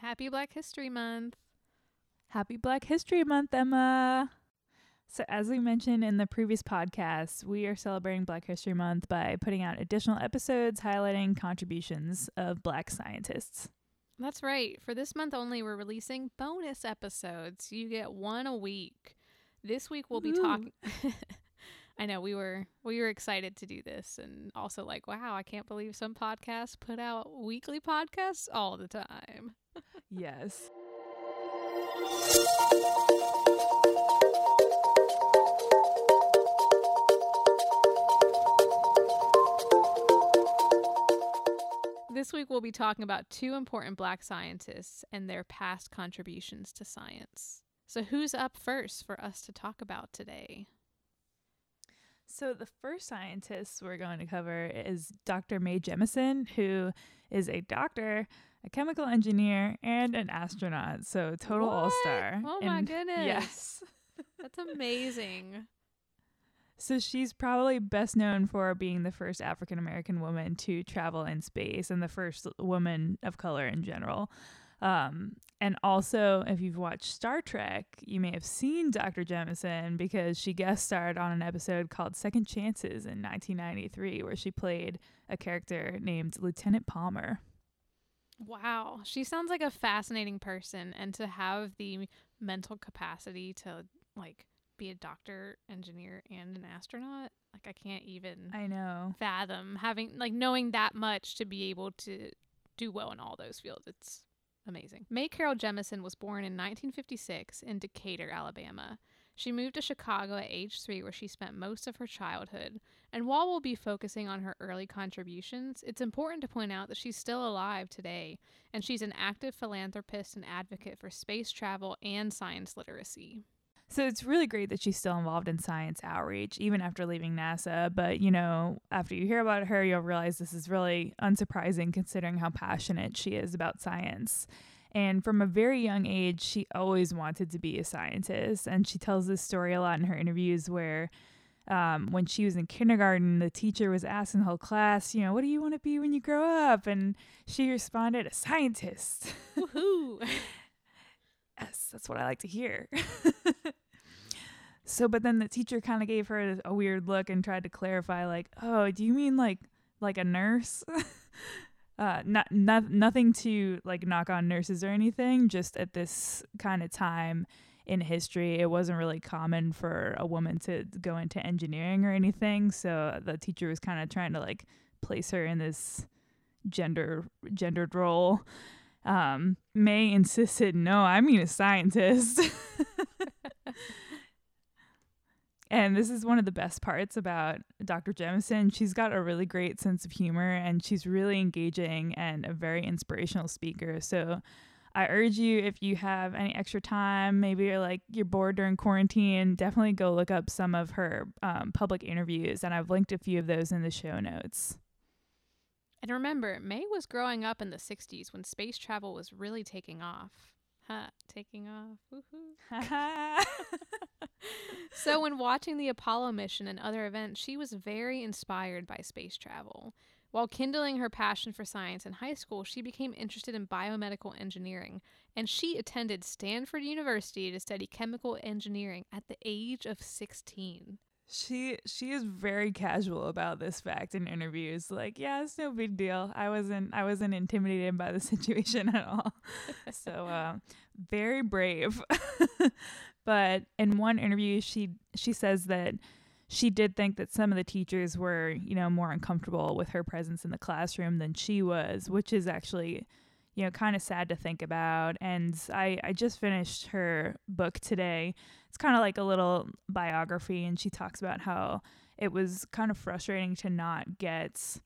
Happy Black History Month. Happy Black History Month, Emma. So, as we mentioned in the previous podcast, we are celebrating Black History Month by putting out additional episodes highlighting contributions of Black scientists. That's right. For this month only, we're releasing bonus episodes. You get one a week. This week we'll be talking. I know we were we were excited to do this, and also like, wow, I can't believe some podcasts put out weekly podcasts all the time. Yes. This week we'll be talking about two important black scientists and their past contributions to science. So, who's up first for us to talk about today? So, the first scientist we're going to cover is Dr. Mae Jemison, who is a doctor, a chemical engineer, and an astronaut. So, total all star. Oh my goodness. Yes. That's amazing. So she's probably best known for being the first African American woman to travel in space and the first woman of color in general. Um, and also, if you've watched Star Trek, you may have seen Dr. Jemison because she guest starred on an episode called Second Chances in 1993, where she played a character named Lieutenant Palmer. Wow. She sounds like a fascinating person, and to have the mental capacity to, like, be a doctor, engineer, and an astronaut. Like I can't even I know fathom having like knowing that much to be able to do well in all those fields. It's amazing. Mae Carol Jemison was born in 1956 in Decatur, Alabama. She moved to Chicago at age three, where she spent most of her childhood. And while we'll be focusing on her early contributions, it's important to point out that she's still alive today, and she's an active philanthropist and advocate for space travel and science literacy. So it's really great that she's still involved in science outreach, even after leaving NASA. But, you know, after you hear about her, you'll realize this is really unsurprising considering how passionate she is about science. And from a very young age, she always wanted to be a scientist. And she tells this story a lot in her interviews where um, when she was in kindergarten, the teacher was asking the whole class, you know, what do you want to be when you grow up? And she responded, a scientist. Woohoo! yes, that's what I like to hear. so, but then the teacher kind of gave her a weird look and tried to clarify, like, oh, do you mean like like a nurse? uh, not, not nothing to like knock on nurses or anything. Just at this kind of time in history, it wasn't really common for a woman to go into engineering or anything. So the teacher was kind of trying to like place her in this gender gendered role um, Mae insisted, no, I mean a scientist. and this is one of the best parts about Dr. Jemison. She's got a really great sense of humor and she's really engaging and a very inspirational speaker. So I urge you, if you have any extra time, maybe you're like you're bored during quarantine, definitely go look up some of her um, public interviews. And I've linked a few of those in the show notes. And remember, Mae was growing up in the 60s when space travel was really taking off. Huh, taking off. Woohoo. so, when watching the Apollo mission and other events, she was very inspired by space travel. While kindling her passion for science in high school, she became interested in biomedical engineering, and she attended Stanford University to study chemical engineering at the age of 16 she she is very casual about this fact in interviews. Like yeah it's no big deal. I wasn't i wasn't intimidated by the situation at all. So uh, very brave. But in one interview she she says that she did think that some of the teachers were you know more uncomfortable with her presence in the classroom than she was which is actually you know, kind of sad to think about. And I, I just finished her book today. It's kind of like a little biography, and she talks about how it was kind of frustrating to not get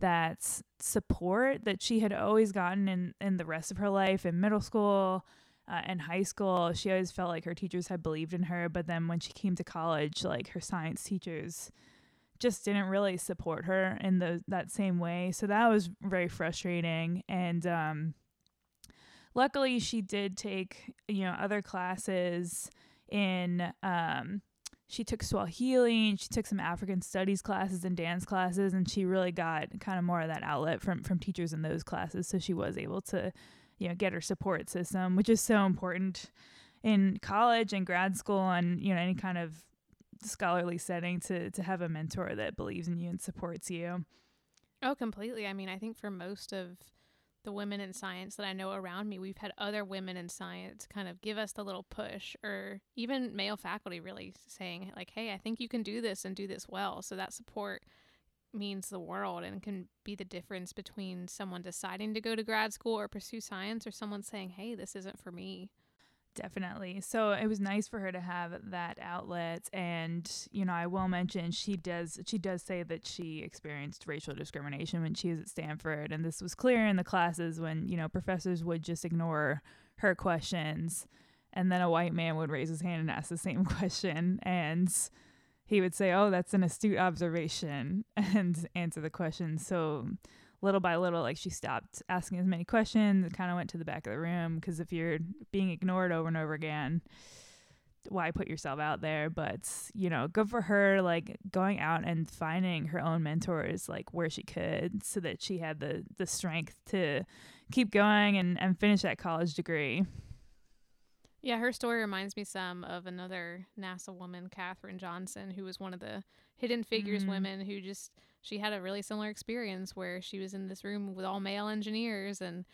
that support that she had always gotten in, in the rest of her life in middle school uh, and high school. She always felt like her teachers had believed in her, but then when she came to college, like her science teachers just didn't really support her in the that same way. So that was very frustrating. And um, luckily, she did take you know other classes in. Um, she took Swahili and she took some African studies classes and dance classes, and she really got kind of more of that outlet from from teachers in those classes. So she was able to you know, get her support system, which is so important in college and grad school and, you know, any kind of scholarly setting to to have a mentor that believes in you and supports you. Oh, completely. I mean, I think for most of the women in science that I know around me, we've had other women in science kind of give us the little push, or even male faculty really saying, like, hey, I think you can do this and do this well. So that support means the world and can be the difference between someone deciding to go to grad school or pursue science or someone saying, hey, this isn't for me. Definitely. So it was nice for her to have that outlet and you know, I will mention she does she does say that she experienced racial discrimination when she was at Stanford and this was clear in the classes when, you know, professors would just ignore her questions and then a white man would raise his hand and ask the same question and he would say, "Oh, that's an astute observation," and answer the question. So little by little, like she stopped asking as many questions and kind of went to the back of the room because if you're being ignored over and over again, why put yourself out there? But you know, good for her, like going out and finding her own mentors, like where she could, so that she had the the strength to keep going and and finish that college degree. Yeah, her story reminds me some of another NASA woman, Katherine Johnson, who was one of the hidden figures mm-hmm. women who just she had a really similar experience where she was in this room with all male engineers and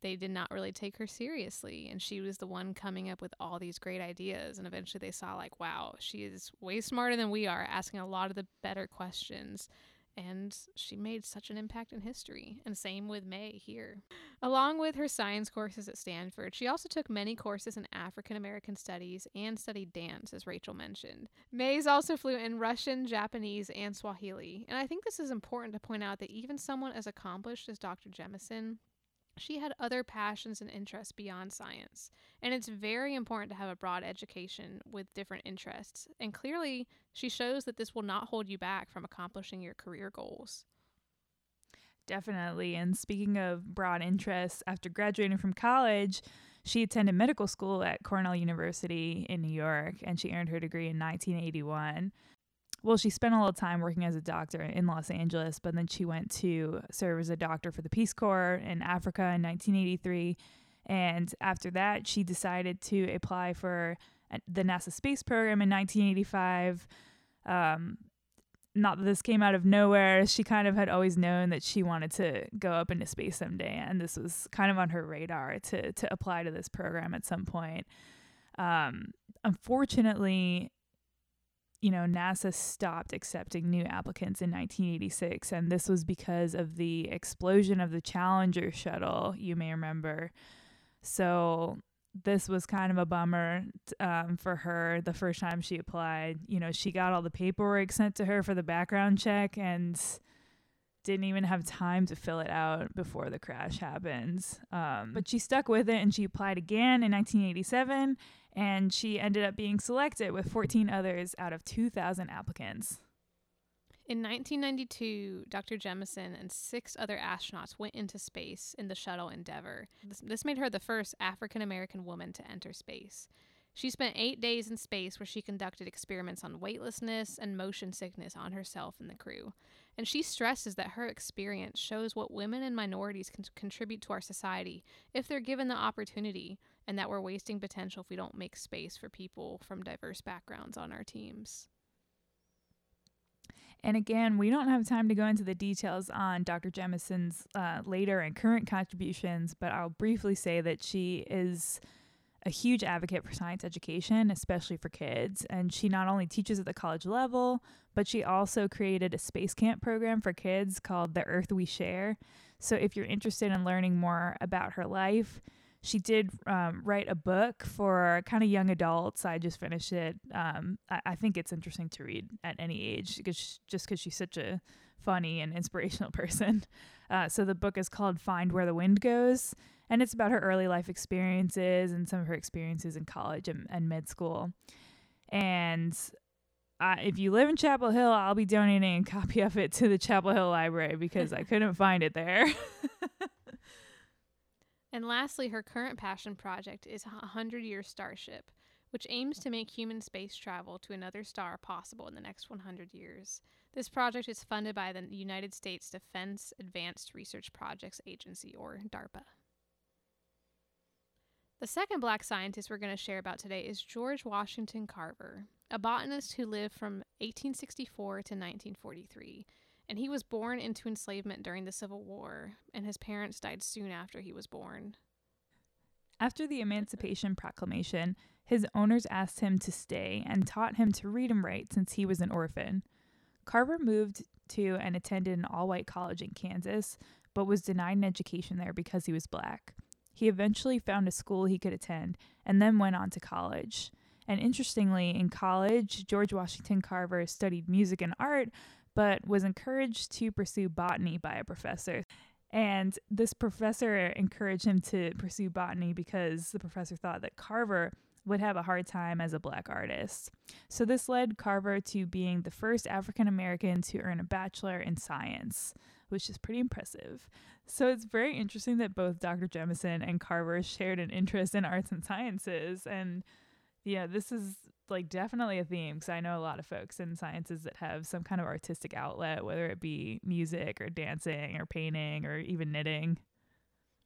they did not really take her seriously and she was the one coming up with all these great ideas and eventually they saw like wow she is way smarter than we are asking a lot of the better questions and she made such an impact in history. And same with Mae here. Along with her science courses at Stanford, she also took many courses in African American studies and studied dance, as Rachel mentioned. Mae's also fluent in Russian, Japanese, and Swahili. And I think this is important to point out that even someone as accomplished as Dr. Jemison she had other passions and interests beyond science, and it's very important to have a broad education with different interests. And clearly, she shows that this will not hold you back from accomplishing your career goals. Definitely. And speaking of broad interests, after graduating from college, she attended medical school at Cornell University in New York and she earned her degree in 1981 well, she spent a little time working as a doctor in Los Angeles, but then she went to serve as a doctor for the Peace Corps in Africa in 1983. And after that, she decided to apply for the NASA space program in 1985. Um, not that this came out of nowhere. She kind of had always known that she wanted to go up into space someday, and this was kind of on her radar to to apply to this program at some point. Um, unfortunately, you know, NASA stopped accepting new applicants in 1986, and this was because of the explosion of the Challenger shuttle, you may remember. So, this was kind of a bummer um, for her the first time she applied. You know, she got all the paperwork sent to her for the background check and didn't even have time to fill it out before the crash happens. Um, but she stuck with it and she applied again in 1987 and she ended up being selected with 14 others out of 2,000 applicants. In 1992, Dr. Jemison and six other astronauts went into space in the shuttle Endeavour. This, this made her the first African American woman to enter space. She spent eight days in space where she conducted experiments on weightlessness and motion sickness on herself and the crew. And she stresses that her experience shows what women and minorities can contribute to our society if they're given the opportunity, and that we're wasting potential if we don't make space for people from diverse backgrounds on our teams. And again, we don't have time to go into the details on Dr. Jemison's uh, later and current contributions, but I'll briefly say that she is a huge advocate for science education, especially for kids. And she not only teaches at the college level, but she also created a space camp program for kids called The Earth We Share. So if you're interested in learning more about her life, she did um, write a book for kind of young adults. I just finished it. Um, I, I, think it's interesting to read at any age because just because she's such a funny and inspirational person. Uh, so the book is called Find Where the Wind Goes, and it's about her early life experiences and some of her experiences in college and, and med school. And if you live in Chapel Hill, I'll be donating a copy of it to the Chapel Hill Library because I couldn't find it there. And lastly, her current passion project is a 100 Year Starship, which aims to make human space travel to another star possible in the next 100 years. This project is funded by the United States Defense Advanced Research Projects Agency, or DARPA. The second black scientist we're going to share about today is George Washington Carver, a botanist who lived from 1864 to 1943. And he was born into enslavement during the Civil War, and his parents died soon after he was born. After the Emancipation Proclamation, his owners asked him to stay and taught him to read and write since he was an orphan. Carver moved to and attended an all white college in Kansas, but was denied an education there because he was black. He eventually found a school he could attend and then went on to college. And interestingly, in college, George Washington Carver studied music and art, but was encouraged to pursue botany by a professor. And this professor encouraged him to pursue botany because the professor thought that Carver would have a hard time as a black artist. So this led Carver to being the first African American to earn a bachelor in science, which is pretty impressive. So it's very interesting that both Dr. Jemison and Carver shared an interest in arts and sciences and yeah, this is like definitely a theme because I know a lot of folks in sciences that have some kind of artistic outlet, whether it be music or dancing or painting or even knitting.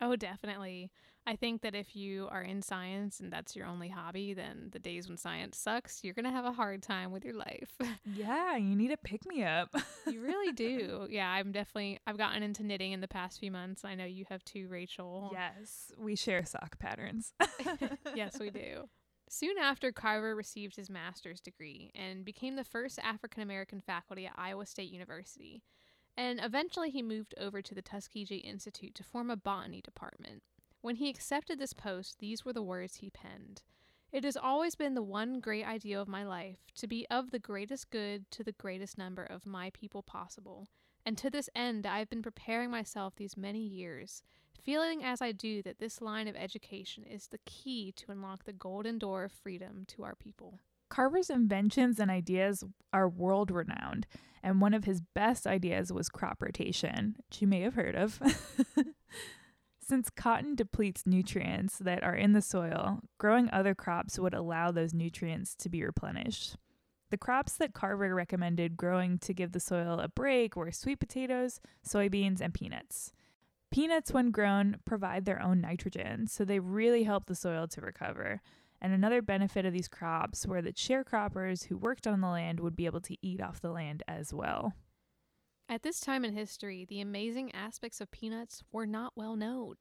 Oh, definitely. I think that if you are in science and that's your only hobby, then the days when science sucks, you're going to have a hard time with your life. yeah, you need a pick me up. you really do. Yeah, I'm definitely, I've gotten into knitting in the past few months. I know you have too, Rachel. Yes, we share sock patterns. yes, we do. Soon after, Carver received his master's degree and became the first African American faculty at Iowa State University. And eventually, he moved over to the Tuskegee Institute to form a botany department. When he accepted this post, these were the words he penned It has always been the one great idea of my life to be of the greatest good to the greatest number of my people possible. And to this end, I have been preparing myself these many years, feeling as I do that this line of education is the key to unlock the golden door of freedom to our people. Carver's inventions and ideas are world renowned, and one of his best ideas was crop rotation, which you may have heard of. Since cotton depletes nutrients that are in the soil, growing other crops would allow those nutrients to be replenished. The crops that Carver recommended growing to give the soil a break were sweet potatoes, soybeans, and peanuts. Peanuts, when grown, provide their own nitrogen, so they really help the soil to recover. And another benefit of these crops were that sharecroppers who worked on the land would be able to eat off the land as well. At this time in history, the amazing aspects of peanuts were not well known.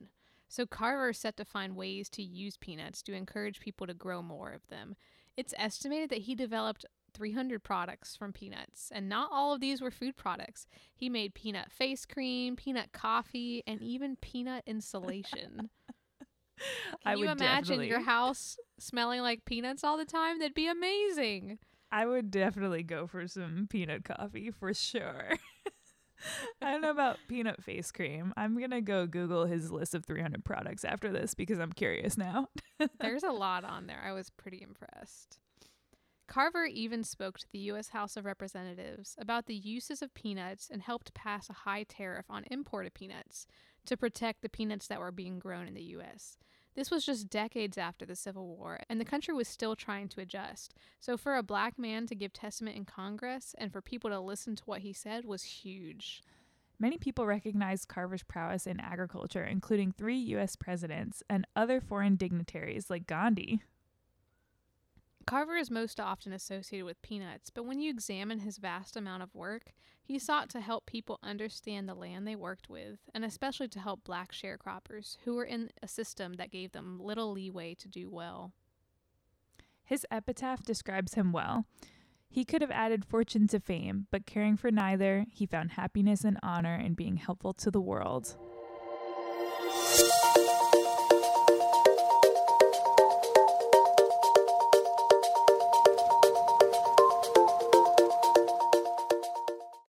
So Carver set to find ways to use peanuts to encourage people to grow more of them. It's estimated that he developed 300 products from peanuts, and not all of these were food products. He made peanut face cream, peanut coffee, and even peanut insulation. Can I you imagine definitely... your house smelling like peanuts all the time? That'd be amazing. I would definitely go for some peanut coffee for sure. I don't know about peanut face cream. I'm going to go Google his list of 300 products after this because I'm curious now. There's a lot on there. I was pretty impressed. Carver even spoke to the U.S. House of Representatives about the uses of peanuts and helped pass a high tariff on imported peanuts to protect the peanuts that were being grown in the U.S. This was just decades after the Civil War, and the country was still trying to adjust. So, for a black man to give testament in Congress and for people to listen to what he said was huge. Many people recognized Carver's prowess in agriculture, including three U.S. presidents and other foreign dignitaries like Gandhi. Carver is most often associated with peanuts, but when you examine his vast amount of work, he sought to help people understand the land they worked with, and especially to help black sharecroppers who were in a system that gave them little leeway to do well. His epitaph describes him well. He could have added fortune to fame, but caring for neither, he found happiness and honor in being helpful to the world.